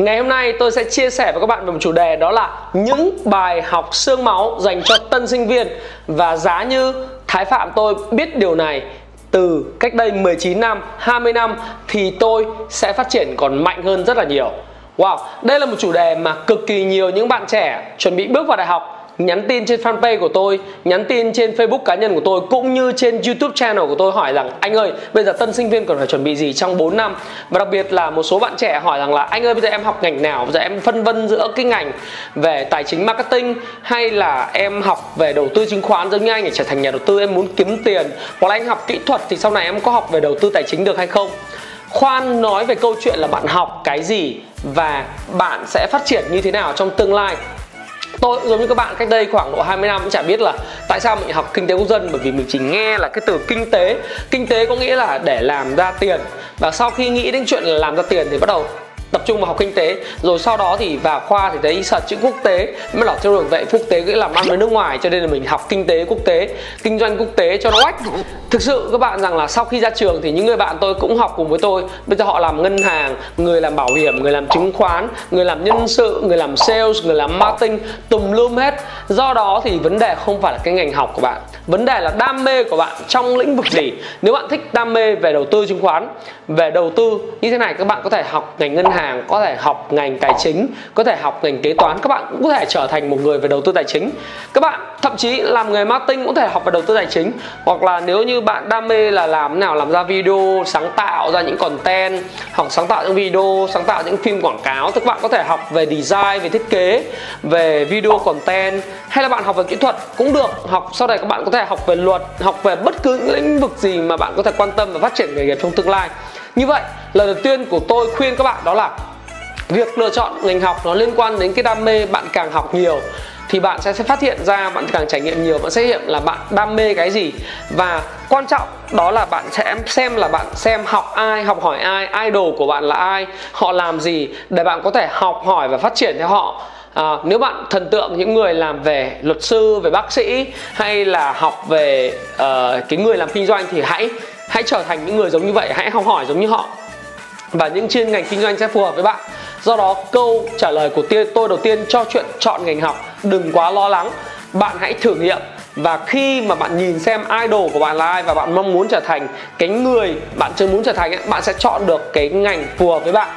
Ngày hôm nay tôi sẽ chia sẻ với các bạn về một chủ đề đó là những bài học xương máu dành cho tân sinh viên và giá như Thái Phạm tôi biết điều này từ cách đây 19 năm, 20 năm thì tôi sẽ phát triển còn mạnh hơn rất là nhiều. Wow, đây là một chủ đề mà cực kỳ nhiều những bạn trẻ chuẩn bị bước vào đại học nhắn tin trên fanpage của tôi, nhắn tin trên facebook cá nhân của tôi, cũng như trên youtube channel của tôi hỏi rằng, anh ơi, bây giờ tân sinh viên cần phải chuẩn bị gì trong 4 năm? Và đặc biệt là một số bạn trẻ hỏi rằng là, anh ơi, bây giờ em học ngành nào? Bây giờ em phân vân giữa cái ngành về tài chính marketing hay là em học về đầu tư chứng khoán, giống như anh để trở thành nhà đầu tư, em muốn kiếm tiền, hoặc là anh học kỹ thuật thì sau này em có học về đầu tư tài chính được hay không? Khoan nói về câu chuyện là bạn học cái gì và bạn sẽ phát triển như thế nào trong tương lai tôi giống như các bạn, cách đây khoảng độ 20 năm cũng chả biết là tại sao mình học kinh tế quốc dân. Bởi vì mình chỉ nghe là cái từ kinh tế. Kinh tế có nghĩa là để làm ra tiền. Và sau khi nghĩ đến chuyện là làm ra tiền thì bắt đầu tập trung vào học kinh tế. Rồi sau đó thì vào khoa thì thấy sợ chữ quốc tế. Mới là theo đường vậy quốc tế nghĩa làm ăn với nước ngoài, cho nên là mình học kinh tế quốc tế, kinh doanh quốc tế cho nó oách. Thực sự các bạn rằng là sau khi ra trường thì những người bạn tôi cũng học cùng với tôi. Bây giờ họ làm ngân hàng, người làm bảo hiểm, người làm chứng khoán, người làm nhân sự, người làm sales, người làm marketing, tùm lum hết. Do đó thì vấn đề không phải là cái ngành học của bạn. Vấn đề là đam mê của bạn trong lĩnh vực gì. Nếu bạn thích đam mê về đầu tư chứng khoán, về đầu tư, như thế này các bạn có thể học ngành ngân hàng có thể học ngành tài chính, có thể học ngành kế toán, các bạn cũng có thể trở thành một người về đầu tư tài chính. Các bạn thậm chí làm nghề marketing cũng có thể học về đầu tư tài chính. Hoặc là nếu như bạn đam mê là làm nào, làm ra video, sáng tạo ra những content, hoặc sáng tạo những video, sáng tạo những phim quảng cáo, thì các bạn có thể học về design, về thiết kế, về video content. Hay là bạn học về kỹ thuật cũng được. Học sau này các bạn có thể học về luật, học về bất cứ những lĩnh vực gì mà bạn có thể quan tâm và phát triển nghề nghiệp trong tương lai như vậy lần đầu tiên của tôi khuyên các bạn đó là việc lựa chọn ngành học nó liên quan đến cái đam mê bạn càng học nhiều thì bạn sẽ, sẽ phát hiện ra bạn càng trải nghiệm nhiều bạn sẽ hiện là bạn đam mê cái gì. Và quan trọng đó là bạn sẽ xem là bạn xem học ai học hỏi ai idol của bạn là ai họ làm gì để bạn có thể học hỏi và phát triển theo họ. À, nếu bạn thần tượng những người làm về luật sư về bác sĩ hay là học về uh, cái người làm kinh doanh thì hãy hãy trở thành những người giống như vậy hãy học hỏi giống như họ. Và những chuyên ngành kinh doanh sẽ phù hợp với bạn. Do đó câu trả lời của tôi đầu tiên cho chuyện chọn ngành học đừng quá lo lắng. Bạn hãy thử nghiệm. Và khi mà bạn nhìn xem idol của bạn là ai và bạn mong muốn trở thành cái người bạn chưa muốn trở thành ấy, bạn sẽ chọn được cái ngành phù hợp với bạn.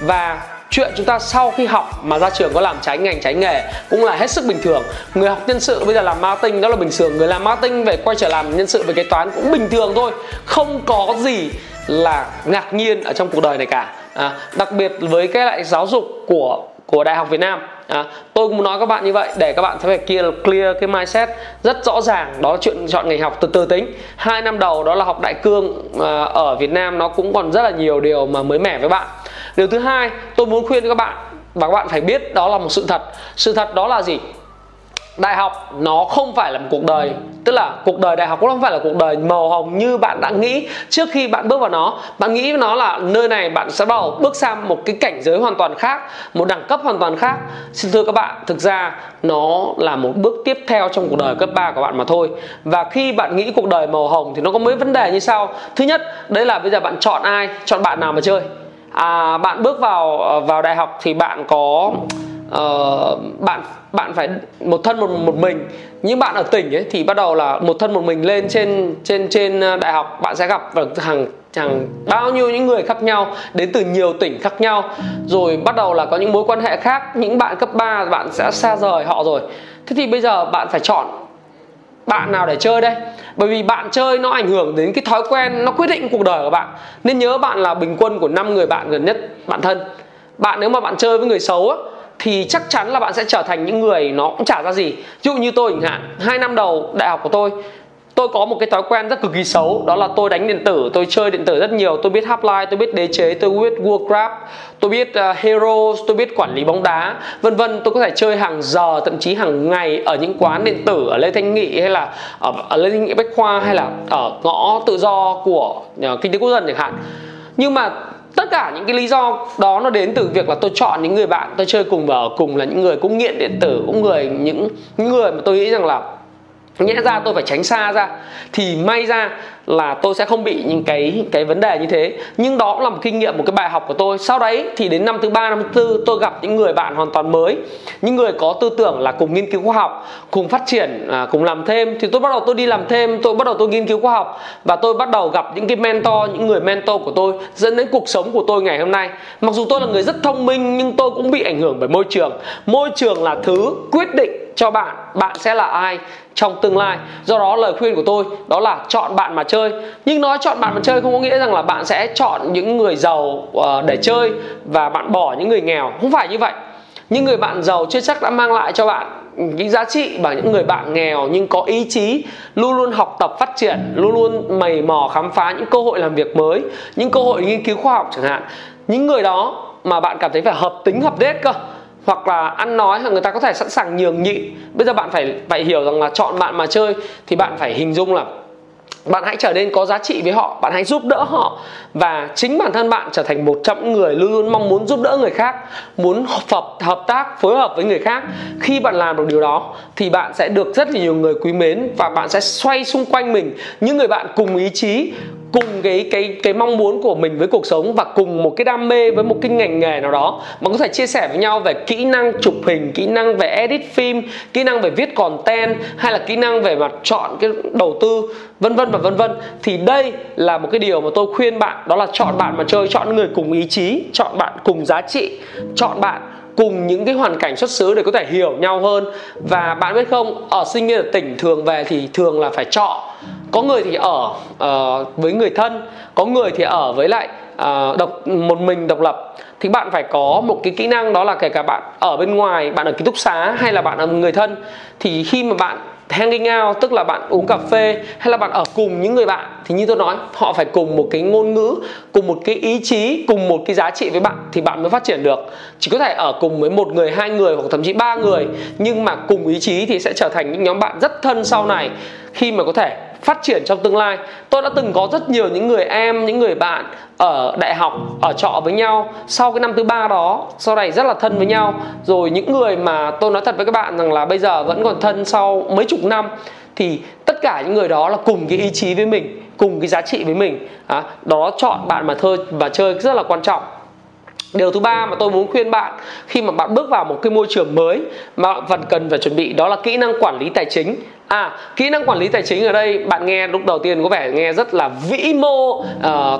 Và chuyện chúng ta sau khi học mà ra trường có làm trái ngành trái nghề cũng là hết sức bình thường. Người học nhân sự bây giờ làm marketing đó là bình thường. Người làm marketing về quay trở làm nhân sự về kế toán cũng bình thường thôi. Không có gì là ngạc nhiên ở trong cuộc đời này cả. À, đặc biệt với cái lại giáo dục của của đại học Việt Nam. À, tôi cũng muốn nói các bạn như vậy để các bạn phải kia clear cái mindset rất rõ ràng. Đó là chuyện chọn ngành học từ từ tính. Hai năm đầu đó là học đại cương à, ở Việt Nam nó cũng còn rất là nhiều điều mà mới mẻ với bạn điều thứ hai, tôi muốn khuyên các bạn và các bạn phải biết đó là một sự thật. Sự thật đó là gì? Đại học nó không phải là một cuộc đời. Tức là cuộc đời đại học cũng không phải là cuộc đời màu hồng như bạn đã nghĩ trước khi bạn bước vào nó. Bạn nghĩ nó là nơi này bạn sẽ bắt đầu bước sang một cái cảnh giới hoàn toàn khác, một đẳng cấp hoàn toàn khác. Xin thưa các bạn, thực ra nó là một bước tiếp theo trong cuộc đời cấp 3 của bạn mà thôi. Và khi bạn nghĩ cuộc đời màu hồng thì nó có mấy vấn đề như sau. Thứ nhất, đấy là bây giờ bạn chọn ai? Chọn bạn nào mà chơi? À, bạn bước vào ờ, vào đại học thì bạn có uh, bạn bạn phải một thân một một mình. Những bạn ở tỉnh ấy thì bắt đầu là một thân một mình lên trên trên trên ờ, đại học bạn sẽ gặp được hàng chẳng bao nhiêu những người khác nhau đến từ nhiều tỉnh khác nhau. Rồi bắt đầu là có những mối quan hệ khác những bạn cấp 3 bạn sẽ xa rời họ rồi. Thế thì bây giờ bạn phải chọn bạn nào để chơi đây? Bởi vì bạn chơi nó ảnh hưởng đến cái thói quen, nó quyết định cuộc đời của bạn. Nên nhớ bạn là bình quân của năm người bạn gần nhất bạn thân. Bạn nếu mà bạn chơi với người xấu á, thì chắc chắn là bạn sẽ trở thành những người nó cũng chả ra gì. Ví dụ như tôi chẳng hạn, hai năm đầu đại học của tôi tôi có một cái thói quen rất cực kỳ xấu đó là tôi đánh điện tử tôi chơi điện tử rất nhiều tôi biết Half-Life tôi biết đế chế tôi biết Warcraft tôi biết uh, Heroes tôi biết quản lý bóng đá vân vân tôi có thể chơi hàng giờ thậm chí hàng ngày ở những quán điện tử ở Lê Thanh Nghị hay là ở, ở Lê Thanh Nghị Bách Khoa hay là ở ngõ tự do của uh, kinh tế quốc dân chẳng hạn. Nhưng mà tất cả những cái lý do đó nó đến từ việc là tôi chọn những người bạn tôi chơi cùng và ở cùng là những người cũng nghiện điện tử cũng người những, những người mà tôi nghĩ rằng là nhẽ ra tôi phải tránh xa ra. Thì may ra là tôi sẽ không bị những cái cái vấn đề như thế. Nhưng đó cũng là một kinh nghiệm một cái bài học của tôi. Sau đấy thì đến năm thứ ba năm thứ tư tôi gặp những người bạn hoàn toàn mới. Những người có tư tưởng là cùng nghiên cứu khoa học cùng phát triển à, cùng làm thêm. Thì tôi bắt đầu tôi đi làm thêm tôi bắt đầu tôi nghiên cứu khoa học. Và tôi bắt đầu gặp những cái mentor những người mentor của tôi dẫn đến cuộc sống của tôi ngày hôm nay. Mặc dù tôi là người rất thông minh nhưng tôi cũng bị ảnh hưởng bởi môi trường. Môi trường là thứ quyết định cho bạn bạn sẽ là ai trong tương lai. Do đó lời khuyên của tôi đó là chọn bạn mà chơi. Nhưng nói chọn bạn mà chơi không có nghĩa rằng là bạn sẽ chọn những người giàu ờ, để chơi và bạn bỏ những người nghèo. Không phải như vậy. Những người bạn giàu chưa chắc đã mang lại cho bạn những giá trị bằng những người bạn nghèo nhưng có ý chí, luôn luôn học tập phát triển, luôn luôn mày mò khám phá những cơ hội làm việc mới, những cơ hội nghiên cứu khoa học chẳng hạn. Những người đó mà bạn cảm thấy phải hợp tính, hợp đết cơ hoặc là ăn nói người ta có thể sẵn sàng nhường nhịn. Bây giờ bạn phải phải hiểu rằng là chọn bạn mà chơi thì bạn phải hình dung là bạn hãy trở nên có giá trị với họ, bạn hãy giúp đỡ họ và chính bản thân bạn trở thành một trong những người luôn luôn mong muốn giúp đỡ người khác, muốn hợp hợp tác, phối hợp với người khác. Khi bạn làm được điều đó thì bạn sẽ được rất là nhiều người quý mến và bạn sẽ xoay xung quanh mình. Những người bạn cùng ý chí cùng cái cái cái mong muốn của mình với cuộc sống và cùng một cái đam mê với một cái ngành nghề nào đó. Mà có thể chia sẻ với nhau về kỹ năng chụp hình, kỹ năng về edit phim, kỹ năng về viết content, hay là kỹ năng về mặt chọn cái đầu tư, vân vân và vân vân. Thì đây là một cái điều mà tôi khuyên bạn. Đó là chọn bạn mà chơi, chọn người cùng ý chí, chọn bạn cùng giá trị, chọn bạn cùng những cái hoàn cảnh xuất xứ để có thể hiểu nhau hơn. Và bạn biết không ở sinh viên ở tỉnh thường về thì thường là phải trọ có người thì ở uh, với người thân có người thì ở với lại uh, độc một mình độc lập. Thì bạn phải có một cái kỹ năng đó là kể cả bạn ở bên ngoài bạn ở ký túc xá hay là bạn ở người thân. Thì khi mà bạn hanging out, tức là bạn uống cà phê hay là bạn ở cùng những người bạn, thì như tôi nói, họ phải cùng một cái ngôn ngữ, cùng một cái ý chí, cùng một cái giá trị với bạn thì bạn mới phát triển được. Chỉ có thể ở cùng với một người, hai người hoặc thậm chí ba người, nhưng mà cùng ý chí thì sẽ trở thành những nhóm bạn rất thân sau này. Khi mà có thể phát triển trong tương lai. Tôi đã từng có rất nhiều những người em những người bạn ở đại học ở trọ với nhau. Sau cái năm thứ ba đó sau này rất là thân với nhau. Rồi những người mà tôi nói thật với các bạn rằng là bây giờ vẫn còn thân sau mấy chục năm thì tất cả những người đó là cùng cái ý chí với mình cùng cái giá trị với mình. À, đó chọn bạn mà thơ và chơi rất là quan trọng điều thứ ba mà tôi muốn khuyên bạn khi mà bạn bước vào một cái môi trường mới mà bạn cần phải chuẩn bị đó là kỹ năng quản lý tài chính. À, kỹ năng quản lý tài chính ở đây bạn nghe lúc đầu tiên có vẻ nghe rất là vĩ mô. Uh,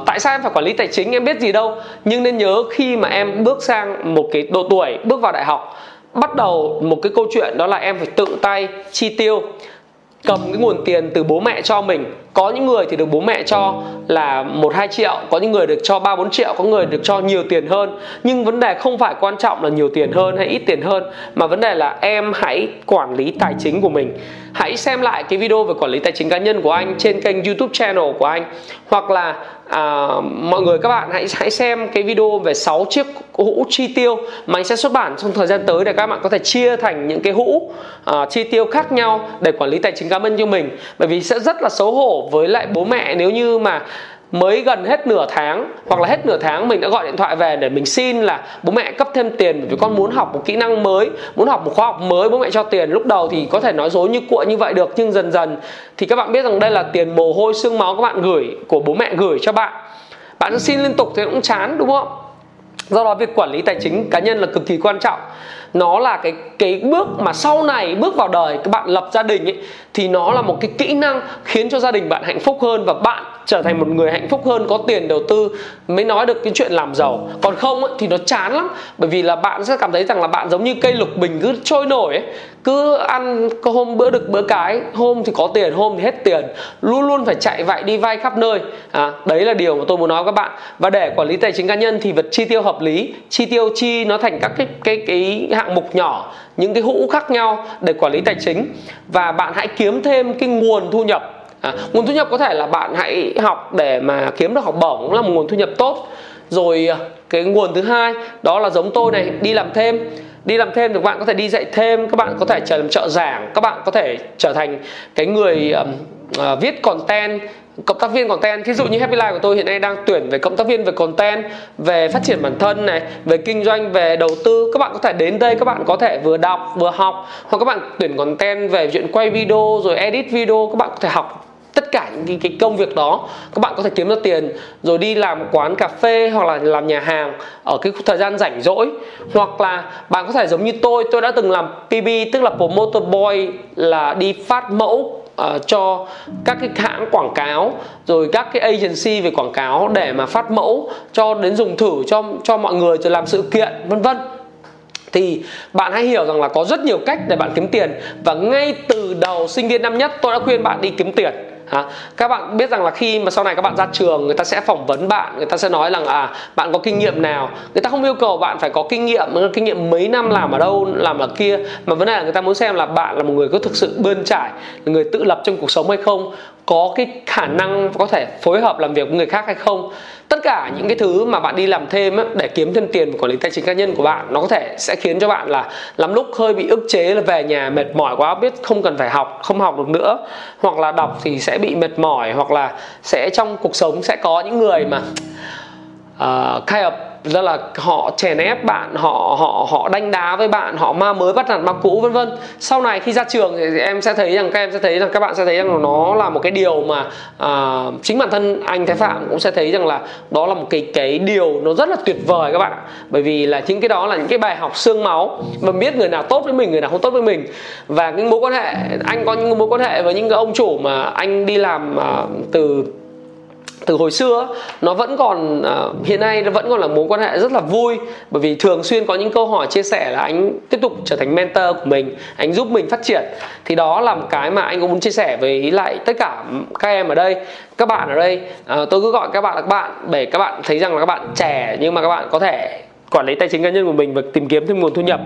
Tại sao em phải quản lý tài chính em biết gì đâu. Nhưng nên nhớ khi mà em bước sang một cái độ tuổi bước vào đại học Bắt đầu một cái câu chuyện đó là em phải tự tay chi tiêu cầm cái nguồn tiền từ bố mẹ cho mình. Có những người thì được bố mẹ cho là một, hai triệu, có những người được cho ba, bốn triệu, có người được cho nhiều tiền hơn. Nhưng vấn đề không phải quan trọng là nhiều tiền hơn hay ít tiền hơn, mà vấn đề là em hãy quản lý tài chính của mình hãy xem lại cái video về quản lý tài chính cá nhân của anh trên kênh youtube channel của anh. Hoặc là à, mọi người các bạn hãy hãy xem cái video về 6 chiếc hũ chi tiêu mà anh sẽ xuất bản trong thời gian tới để các bạn có thể chia thành những cái hũ à, chi tiêu khác nhau để quản lý tài chính cá nhân cho mình. Bởi vì sẽ rất là xấu hổ với lại bố mẹ nếu như mà mới gần hết nửa tháng, hoặc là hết nửa tháng mình đã gọi điện thoại về để mình xin là bố mẹ cấp thêm tiền vì con muốn học một kỹ năng mới, muốn học một khóa học mới, bố mẹ cho tiền. Lúc đầu thì có thể nói dối như cuội như vậy được, nhưng dần dần thì các bạn biết rằng đây là tiền mồ hôi, xương máu các bạn gửi, của bố mẹ gửi cho bạn. Bạn xin liên tục thì cũng chán, đúng không? Do đó việc quản lý tài chính cá nhân là cực kỳ quan trọng. Nó là cái cái bước mà sau này, bước vào đời các bạn lập gia đình ấy, thì nó là một cái kỹ năng khiến cho gia đình bạn hạnh phúc hơn và bạn trở thành một người hạnh phúc hơn có tiền đầu tư mới nói được cái chuyện làm giàu. Còn không ấy, thì nó chán lắm. Bởi vì là bạn sẽ cảm thấy rằng là bạn giống như cây lục bình cứ trôi nổi ấy. Cứ ăn có hôm bữa được bữa cái hôm thì có tiền hôm thì hết tiền. Luôn luôn phải chạy vạy đi vay khắp nơi. À, đấy là điều mà tôi muốn nói với các bạn. Và để quản lý tài chính cá nhân thì vật chi tiêu hợp lý. Chi tiêu chi nó thành các cái cái cái hạng mục nhỏ những cái hũ khác nhau để quản lý tài chính. Và bạn hãy kiếm thêm cái nguồn thu nhập à, nguồn thu nhập có thể là bạn hãy học để mà kiếm được học bổng cũng là một nguồn thu nhập tốt. Rồi à, cái nguồn thứ hai đó là giống tôi này đi làm thêm. Đi làm thêm thì các bạn có thể đi dạy thêm các bạn có thể trở làm trợ giảng các bạn có thể trở thành cái người um, uh, viết content cộng tác viên content. Ví dụ như Happy Life của tôi hiện nay đang tuyển về cộng tác viên về content về phát triển bản thân này về kinh doanh về đầu tư. Các bạn có thể đến đây các bạn có thể vừa đọc vừa học hoặc các bạn tuyển content về chuyện quay video rồi edit video các bạn có thể học tất cả những cái, cái công việc đó các bạn có thể kiếm được tiền rồi đi làm quán cà phê hoặc là làm nhà hàng ở cái thời gian rảnh rỗi. Hoặc là bạn có thể giống như tôi tôi đã từng làm PB tức là promoter boy là đi phát mẫu uh, cho các cái hãng quảng cáo rồi các cái agency về quảng cáo để mà phát mẫu cho đến dùng thử cho cho mọi người rồi làm sự kiện vân vân. Thì bạn hãy hiểu rằng là có rất nhiều cách để bạn kiếm tiền và ngay từ đầu sinh viên năm nhất tôi đã khuyên bạn đi kiếm tiền. À, các bạn biết rằng là khi mà sau này các bạn ra trường người ta sẽ phỏng vấn bạn người ta sẽ nói rằng à bạn có kinh nghiệm nào? Người ta không yêu cầu bạn phải có kinh nghiệm kinh nghiệm mấy năm làm ở đâu làm ở kia. Mà vấn đề là người ta muốn xem là bạn là một người có thực sự bươn trải là người tự lập trong cuộc sống hay không có cái khả năng có thể phối hợp làm việc với người khác hay không. Tất cả những cái thứ mà bạn đi làm thêm để kiếm thêm tiền quản lý tài chính cá nhân của bạn nó có thể sẽ khiến cho bạn là lắm lúc hơi bị ức chế là về nhà mệt mỏi quá biết không cần phải học không học được nữa. Hoặc là đọc thì sẽ bị mệt mỏi hoặc là sẽ trong cuộc sống sẽ có những người mà uh, kind of ra là họ chèn ép bạn họ họ họ đánh đá với bạn họ ma mới bắt nạt ma cũ vân vân. Sau này khi ra trường thì em sẽ thấy rằng các em sẽ thấy rằng các bạn sẽ thấy rằng nó là một cái điều mà à, chính bản thân anh thái phạm cũng sẽ thấy rằng là đó là một cái cái điều nó rất là tuyệt vời các bạn bởi vì là những cái đó là những cái bài học xương máu và biết người nào tốt với mình người nào không tốt với mình. Và những mối quan hệ anh có những mối quan hệ với những ông chủ mà anh đi làm à, từ từ hồi xưa nó vẫn còn uh, hiện nay nó vẫn còn là mối quan hệ rất là vui. Bởi vì thường xuyên có những câu hỏi chia sẻ là anh tiếp tục trở thành mentor của mình anh giúp mình phát triển. Thì đó là một cái mà anh cũng muốn chia sẻ với lại tất cả các em ở đây. Các bạn ở đây uh, tôi cứ gọi các bạn là các bạn để các bạn thấy rằng là các bạn trẻ nhưng mà các bạn có thể quản lý tài chính cá nhân của mình và tìm kiếm thêm nguồn thu nhập.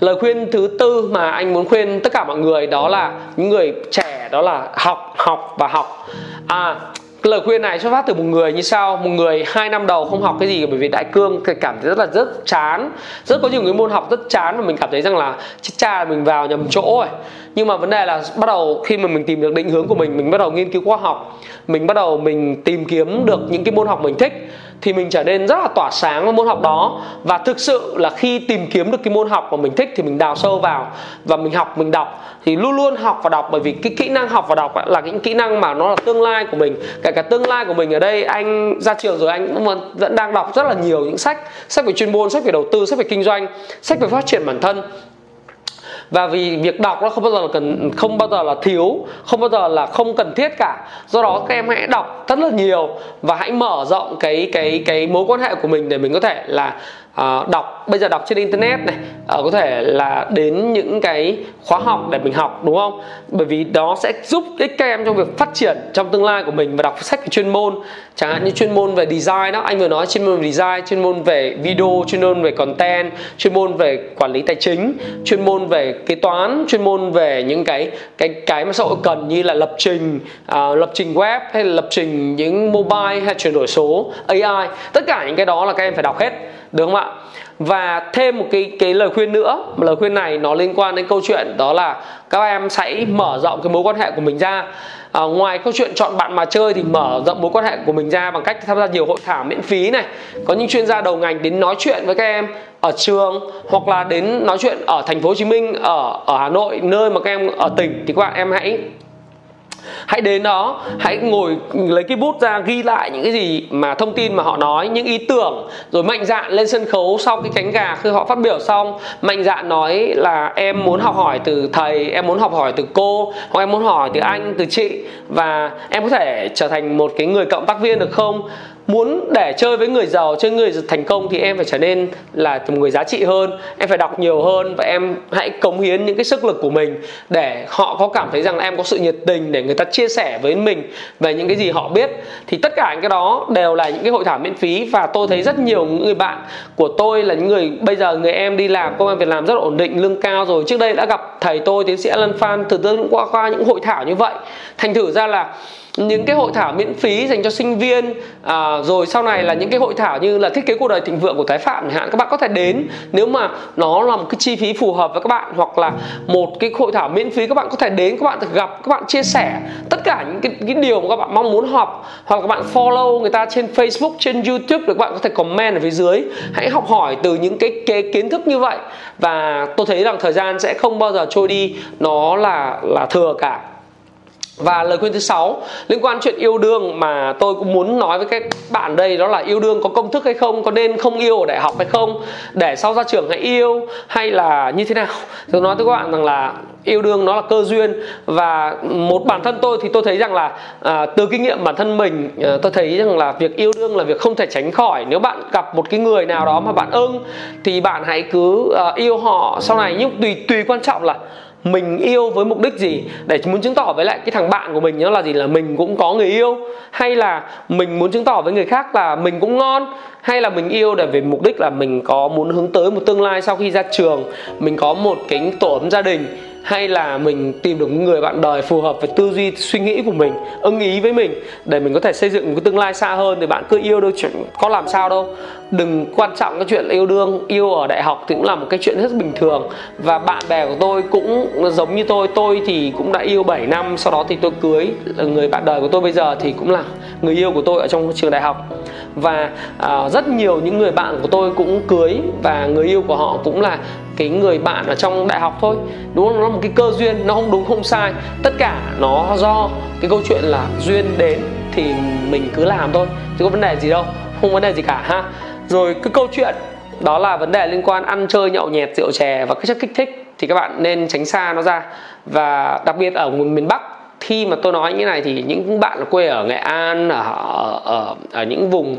Lời khuyên thứ tư mà anh muốn khuyên tất cả mọi người đó là những người trẻ đó là học học và học. À lời khuyên này xuất phát từ một người như sau, một người hai năm đầu không học cái gì, bởi vì đại cương thì cảm thấy rất là rất chán. Rất có nhiều cái môn học rất chán và mình cảm thấy rằng là, chết cha, mình vào nhầm chỗ rồi nhưng mà vấn đề là bắt đầu khi mà mình tìm được định hướng của mình mình bắt đầu nghiên cứu khoa học, mình bắt đầu mình tìm kiếm được những cái môn học mình thích, thì mình trở nên rất là tỏa sáng với môn học đó. Và thực sự là khi tìm kiếm được cái môn học mà mình thích thì mình đào sâu vào và mình học, mình đọc. Thì luôn luôn học và đọc, bởi vì cái kỹ năng học và đọc là những kỹ năng mà nó là tương lai của mình. Kể cả tương lai của mình ở đây, anh ra trường rồi anh cũng vẫn đang đọc rất là nhiều những sách. Sách về chuyên môn, sách về đầu tư, sách về kinh doanh, sách về phát triển bản thân và vì việc đọc nó không bao giờ là cần, không bao giờ là thiếu, không bao giờ là không cần thiết cả. Do đó các em hãy đọc rất là nhiều và hãy mở rộng cái cái cái mối quan hệ của mình để mình có thể là Ờ, đọc bây giờ đọc trên internet này ờ, có thể là đến những cái khóa học để mình học đúng không? Bởi vì đó sẽ giúp ích các em trong việc phát triển trong tương lai của mình và đọc sách về chuyên môn. Chẳng hạn như chuyên môn về design đó anh vừa nói chuyên môn về design chuyên môn về video chuyên môn về content chuyên môn về quản lý tài chính chuyên môn về kế toán chuyên môn về những cái cái cái mà xã hội cần như là lập trình uh, lập trình web hay là lập trình những mobile hay chuyển đổi số AI tất cả những cái đó là các em phải đọc hết được không ạ? Và thêm một cái cái lời khuyên nữa một lời khuyên này nó liên quan đến câu chuyện đó là các em hãy mở rộng cái mối quan hệ của mình ra. À, ngoài câu chuyện chọn bạn mà chơi thì mở rộng mối quan hệ của mình ra bằng cách tham gia nhiều hội thảo miễn phí này. Có những chuyên gia đầu ngành đến nói chuyện với các em ở trường hoặc là đến nói chuyện ở thành phố Hồ Chí Minh ở ở Hà Nội nơi mà các em ở tỉnh. Thì các bạn em hãy hãy đến đó, hãy ngồi, lấy cái bút ra ghi lại những cái gì mà thông tin mà họ nói, những ý tưởng, rồi mạnh dạn lên sân khấu sau cái cánh gà khi họ phát biểu xong. Mạnh dạn nói là em muốn học hỏi từ thầy, em muốn học hỏi từ cô, hoặc em muốn hỏi từ anh, từ chị. Và em có thể trở thành một cái người cộng tác viên được không? Muốn để chơi với người giàu, chơi người thành công thì em phải trở nên là một người giá trị hơn. Em phải đọc nhiều hơn và em hãy cống hiến những cái sức lực của mình để họ có cảm thấy rằng là em có sự nhiệt tình để người ta chia sẻ với mình về những cái gì họ biết. Thì tất cả những cái đó đều là những cái hội thảo miễn phí và tôi thấy rất nhiều người bạn của tôi là những người bây giờ người em đi làm, công an việc làm rất ổn định, lương cao rồi. Trước đây đã gặp thầy tôi tiến sĩ Alan Phan từ từ qua qua những hội thảo như vậy. Thành thử ra là những cái hội thảo miễn phí dành cho sinh viên à, rồi sau này là những cái hội thảo như là thiết kế cuộc đời thịnh vượng của Thái Phạm chẳng hạn các bạn có thể đến. Nếu mà nó là một cái chi phí phù hợp với các bạn hoặc là một cái hội thảo miễn phí các bạn có thể đến các bạn được gặp các bạn chia sẻ tất cả những cái, cái điều mà các bạn mong muốn học hoặc là các bạn follow người ta trên Facebook trên YouTube được các bạn có thể comment ở phía dưới. Hãy học hỏi từ những cái, cái kiến thức như vậy. Và tôi thấy rằng thời gian sẽ không bao giờ trôi đi nó là là thừa cả và lời khuyên thứ sáu liên quan chuyện yêu đương mà tôi cũng muốn nói với các bạn đây đó là yêu đương có công thức hay không có nên không yêu ở đại học hay không để sau ra trường hãy yêu hay là như thế nào? Tôi nói với các bạn rằng là yêu đương nó là cơ duyên và một bản thân tôi thì tôi thấy rằng là à, từ kinh nghiệm bản thân mình à, tôi thấy rằng là việc yêu đương là việc không thể tránh khỏi. Nếu bạn gặp một cái người nào đó mà bạn ưng thì bạn hãy cứ à, yêu họ. Sau này nhưng tùy tùy quan trọng là mình yêu với mục đích gì? Để muốn chứng tỏ với lại cái thằng bạn của mình nó là gì? Là mình cũng có người yêu. Hay là mình muốn chứng tỏ với người khác là mình cũng ngon. Hay là mình yêu để về mục đích là mình có muốn hướng tới một tương lai sau khi ra trường. Mình có một cái tổ ấm gia đình hay là mình tìm được người bạn đời phù hợp với tư duy suy nghĩ của mình ưng ý với mình để mình có thể xây dựng một cái tương lai xa hơn thì bạn cứ yêu đâu chuyện có làm sao đâu. Đừng quan trọng cái chuyện yêu đương yêu ở đại học thì cũng là một cái chuyện rất bình thường. Và bạn bè của tôi cũng giống như tôi tôi thì cũng đã yêu 7 năm sau đó thì tôi cưới. Người bạn đời của tôi bây giờ thì cũng là người yêu của tôi ở trong trường đại học. Và uh, rất nhiều những người bạn của tôi cũng cưới và người yêu của họ cũng là cái người bạn ở trong đại học thôi. Đúng không? Nó là một cái cơ duyên nó không đúng không sai. Tất cả nó do cái câu chuyện là duyên đến thì mình cứ làm thôi. Chứ có vấn đề gì đâu không vấn đề gì cả ha. Rồi cái câu chuyện đó là vấn đề liên quan ăn chơi nhậu nhẹt rượu chè và các chất kích thích thì các bạn nên tránh xa nó ra. Và đặc biệt ở miền Bắc khi mà tôi nói như này thì những bạn quê ở Nghệ An ở ở, ở, ở những vùng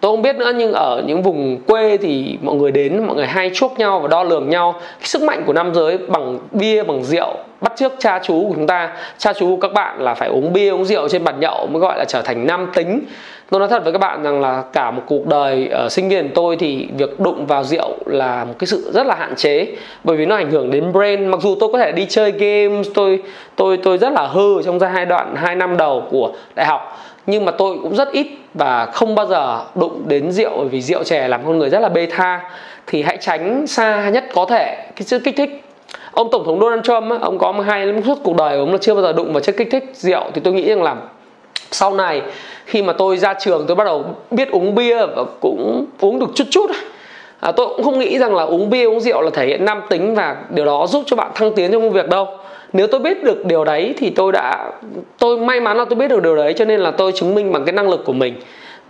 tôi không biết nữa, nhưng ở những vùng quê thì mọi người đến, mọi người hay chuốc nhau và đo lường nhau. Cái sức mạnh của nam giới bằng bia, bằng rượu, bắt trước cha chú của chúng ta. Cha chú của các bạn là phải uống bia, uống rượu trên bàn nhậu mới gọi là trở thành nam tính. Tôi nói thật với các bạn rằng là cả một cuộc đời ở sinh viên tôi thì việc đụng vào rượu là một cái sự rất là hạn chế. Bởi vì nó ảnh hưởng đến brain. Mặc dù tôi có thể đi chơi game tôi tôi tôi rất là hư trong giai đoạn hai năm đầu của đại học nhưng mà tôi cũng rất ít và không bao giờ đụng đến rượu bởi vì rượu chè làm con người rất là bê tha. Thì hãy tránh xa nhất có thể cái chất kích thích. Ông tổng thống Donald Trump ông có hai suốt cuộc đời ông là chưa bao giờ đụng vào chất kích thích rượu. Thì tôi nghĩ rằng là sau này khi mà tôi ra trường tôi bắt đầu biết uống bia và cũng uống được chút chút à, tôi cũng không nghĩ rằng là uống bia uống rượu là thể hiện nam tính và điều đó giúp cho bạn thăng tiến trong công việc đâu nếu tôi biết được điều đấy thì tôi đã tôi may mắn là tôi biết được điều đấy cho nên là tôi chứng minh bằng cái năng lực của mình.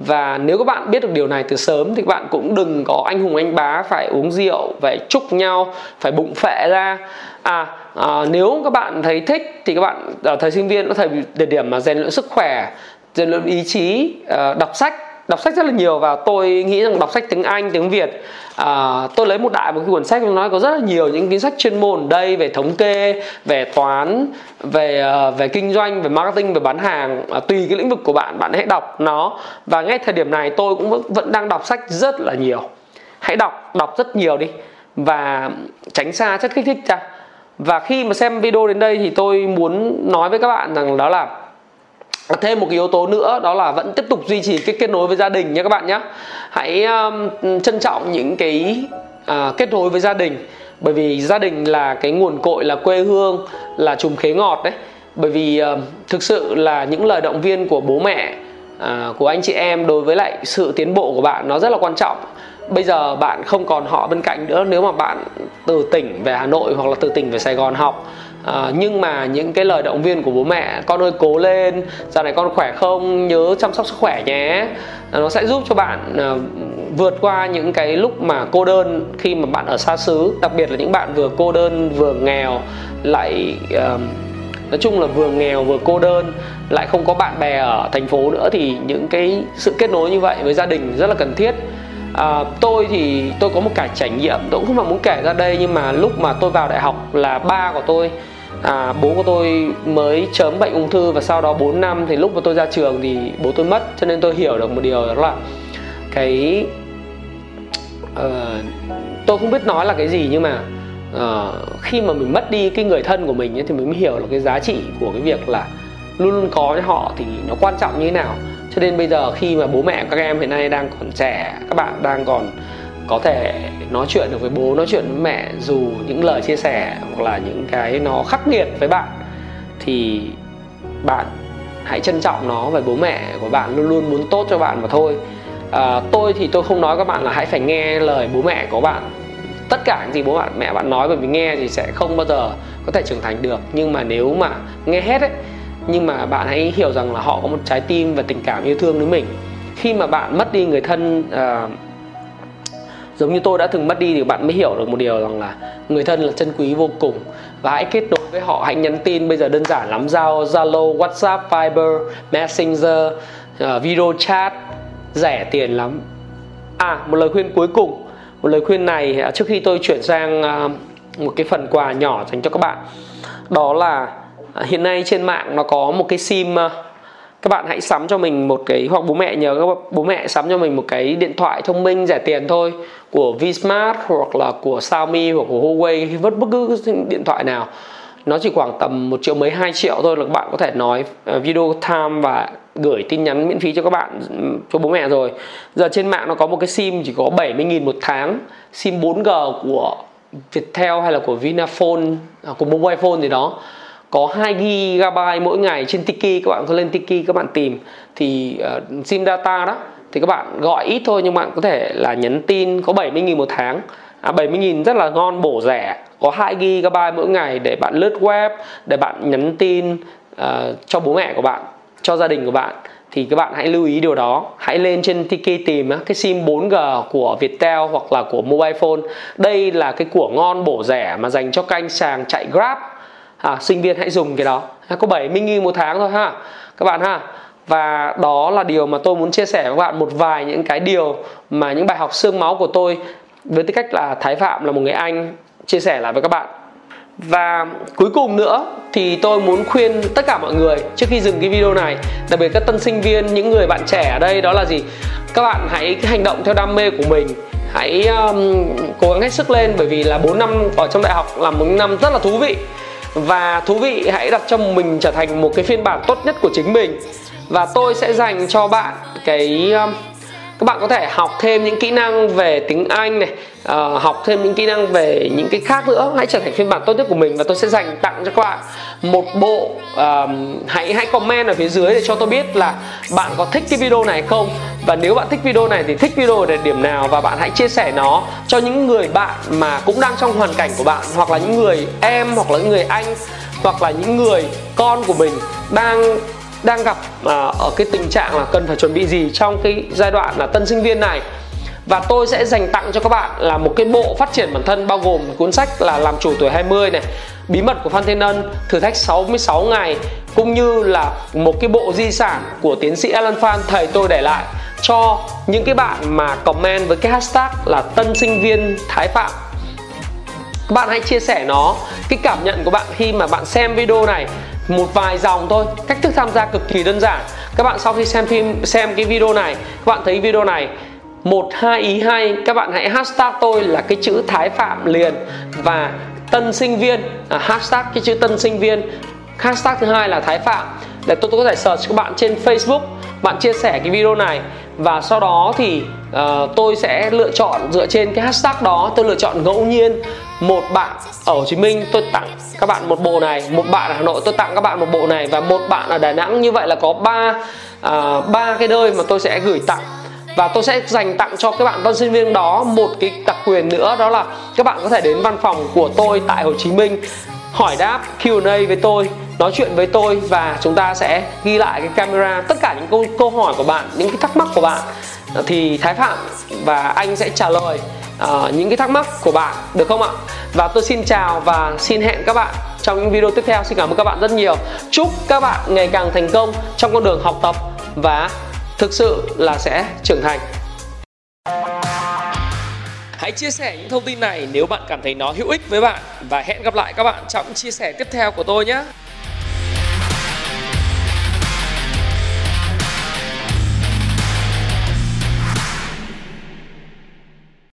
Và nếu các bạn biết được điều này từ sớm thì các bạn cũng đừng có anh hùng anh bá phải uống rượu phải chúc nhau phải bụng phệ ra. À, à nếu các bạn thấy thích thì các bạn ở thời sinh viên có thời điểm mà rèn luyện sức khỏe rèn luyện ý chí ờ, đọc sách đọc sách rất là nhiều và tôi nghĩ rằng đọc sách tiếng Anh tiếng Việt à, tôi lấy một đại một cái cuốn sách nói có rất là nhiều những kiến sách chuyên môn ở đây về thống kê về toán về à, về kinh doanh về marketing về bán hàng à, tùy cái lĩnh vực của bạn bạn hãy đọc nó. Và ngay thời điểm này tôi cũng vẫn đang đọc sách rất là nhiều. Hãy đọc đọc rất nhiều đi và tránh xa chất kích thích ra. Và khi mà xem video đến đây thì tôi muốn nói với các bạn rằng đó là thêm một cái yếu tố nữa đó là vẫn tiếp tục duy trì cái kết nối với gia đình nhé các bạn nhé. Hãy um, trân trọng những cái uh, kết nối với gia đình. Bởi vì gia đình là cái nguồn cội là quê hương là chùm khế ngọt đấy. Bởi vì uh, thực sự là những lời động viên của bố mẹ uh, của anh chị em đối với lại sự tiến bộ của bạn nó rất là quan trọng. Bây giờ bạn không còn họ bên cạnh nữa nếu mà bạn từ tỉnh về hà nội hoặc là từ tỉnh về sài gòn học à, nhưng mà những cái lời động viên của bố mẹ con ơi cố lên giờ này con khỏe không? Nhớ chăm sóc sức khỏe nhé. À, nó sẽ giúp cho bạn à, vượt qua những cái lúc mà cô đơn khi mà bạn ở xa xứ đặc biệt là những bạn vừa cô đơn vừa nghèo lại à, nói chung là vừa nghèo vừa cô đơn lại không có bạn bè ở thành phố nữa thì những cái sự kết nối như vậy với gia đình rất là cần thiết à, tôi thì tôi có một cái trải nghiệm tôi cũng không phải muốn kể ra đây nhưng mà lúc mà tôi vào đại học là ba của tôi à, bố của tôi mới chớm bệnh ung thư và sau đó 4 năm thì lúc mà tôi ra trường thì bố tôi mất cho nên tôi hiểu được một điều đó là cái uh, tôi không biết nói là cái gì nhưng mà uh, khi mà mình mất đi cái người thân của mình ấy, thì mình mới hiểu là cái giá trị của cái việc là luôn luôn có với họ thì nó quan trọng như thế nào cho nên bây giờ khi mà bố mẹ các em hiện nay đang còn trẻ các bạn đang còn có thể nói chuyện được với bố nói chuyện với mẹ dù những lời chia sẻ hoặc là những cái nó khắc nghiệt với bạn thì bạn hãy trân trọng nó và bố mẹ của bạn luôn luôn muốn tốt cho bạn mà thôi. À, tôi thì tôi không nói các bạn là hãy phải nghe lời bố mẹ của bạn. Tất cả những gì bố bạn mẹ bạn nói bởi vì nghe thì sẽ không bao giờ có thể trưởng thành được. Nhưng mà nếu mà nghe hết ấy nhưng mà bạn hãy hiểu rằng là họ có một trái tim và tình cảm yêu thương với mình. Khi mà bạn mất đi người thân uh, giống như tôi đã từng mất đi thì bạn mới hiểu được một điều rằng là người thân là chân quý vô cùng. Và hãy kết nối với họ hãy nhắn tin bây giờ đơn giản lắm giao zalo whatsapp viber messenger uh, video chat rẻ tiền lắm. À một lời khuyên cuối cùng. Một lời khuyên này à, trước khi tôi chuyển sang uh, một cái phần quà nhỏ dành cho các bạn. Đó là À, hiện nay trên mạng nó có một cái sim à, các bạn hãy sắm cho mình một cái, hoặc bố mẹ nhờ các bố mẹ sắm cho mình một cái điện thoại thông minh rẻ tiền thôi, của Vsmart hoặc là của Xiaomi hoặc của Huawei vất bất cứ điện thoại nào. Nó chỉ khoảng tầm một triệu mấy, hai triệu thôi là các bạn có thể nói à, video time và gửi tin nhắn miễn phí cho các bạn, cho bố mẹ rồi. Giờ trên mạng nó có một cái sim chỉ có 70.000 một tháng, sim 4G của Viettel hay là của Vinaphone của Mobile Phone gì đó có 2 GB mỗi ngày trên Tiki các bạn có lên Tiki các bạn tìm. Thì uh, sim data đó thì các bạn gọi ít thôi nhưng bạn có thể là nhắn tin có 70.000 một tháng. À, 70.000 rất là ngon bổ rẻ. Có 2 GB mỗi ngày để bạn lướt web để bạn nhắn tin uh, cho bố mẹ của bạn cho gia đình của bạn. Thì các bạn hãy lưu ý điều đó. Hãy lên trên Tiki tìm cái sim 4G của Viettel hoặc là của mobile phone. Đây là cái của ngon bổ rẻ mà dành cho canh sàng chạy Grab à, sinh viên hãy dùng cái đó. À, có 70 nghìn một tháng thôi ha các bạn ha. Và đó là điều mà tôi muốn chia sẻ với các bạn một vài những cái điều mà những bài học xương máu của tôi với tư cách là Thái Phạm là một người Anh chia sẻ lại với các bạn. Và cuối cùng nữa thì tôi muốn khuyên tất cả mọi người trước khi dừng cái video này đặc biệt các tân sinh viên những người bạn trẻ ở đây đó là gì? Các bạn hãy hành động theo đam mê của mình. Hãy um, cố gắng hết sức lên bởi vì là 4 năm ở trong đại học là một năm rất là thú vị và thú vị, hãy đặt cho mình trở thành một cái phiên bản tốt nhất của chính mình. Và tôi sẽ dành cho bạn cái um, các bạn có thể học thêm những kỹ năng về tiếng Anh này uh, học thêm những kỹ năng về những cái khác nữa. Hãy trở thành phiên bản tốt nhất của mình và tôi sẽ dành tặng cho các bạn một bộ uh, hãy hãy comment ở phía dưới để cho tôi biết là bạn có thích cái video này không? Và nếu bạn thích video này thì thích video ở điểm nào và bạn hãy chia sẻ nó cho những người bạn mà cũng đang trong hoàn cảnh của bạn hoặc là những người em hoặc là những người anh hoặc là những người con của mình đang đang gặp à, ở cái tình trạng là cần phải chuẩn bị gì trong cái giai đoạn là tân sinh viên này. Và tôi sẽ dành tặng cho các bạn là một cái bộ phát triển bản thân bao gồm cuốn sách là làm chủ tuổi 20 này, bí mật của Phan Thiên Ân, thử thách 66 ngày, cũng như là một cái bộ di sản của tiến sĩ Alan Phan, thầy tôi để lại, cho những cái bạn mà comment với cái hashtag là tân sinh viên Thái Phạm. Các bạn hãy chia sẻ nó, cái cảm nhận của bạn khi mà bạn xem video này một vài dòng thôi. Cách thức tham gia cực kỳ đơn giản. Các bạn sau khi xem phim xem cái video này các bạn thấy video này một hai ý hay các bạn hãy hashtag tôi là cái chữ thái phạm liền. Và tân sinh viên à, hashtag cái chữ tân sinh viên. Hashtag thứ hai là thái phạm. Để tôi, tôi có thể search các bạn trên facebook bạn chia sẻ cái video này. Và sau đó thì uh, tôi sẽ lựa chọn dựa trên cái hashtag đó tôi lựa chọn ngẫu nhiên một bạn ở Hồ Chí Minh tôi tặng các bạn một bộ này. Một bạn ở Hà Nội tôi tặng các bạn một bộ này. Và một bạn ở Đà Nẵng như vậy là có ba uh, ba cái nơi mà tôi sẽ gửi tặng. Và tôi sẽ dành tặng cho các bạn tân sinh viên đó một cái đặc quyền nữa đó là các bạn có thể đến văn phòng của tôi tại Hồ Chí Minh hỏi đáp Q&A với tôi nói chuyện với tôi và chúng ta sẽ ghi lại cái camera. Tất cả những câu câu hỏi của bạn những cái thắc mắc của bạn thì Thái Phạm và anh sẽ trả lời uh, những cái thắc mắc của bạn được không ạ? Và tôi xin chào và xin hẹn các bạn trong những video tiếp theo. Xin cảm ơn các bạn rất nhiều. Chúc các bạn ngày càng thành công trong con đường học tập và thực sự là sẽ trưởng thành. Hãy chia sẻ những thông tin này nếu bạn cảm thấy nó hữu ích với bạn. Và hẹn gặp lại các bạn trong chia sẻ tiếp theo của tôi nhé.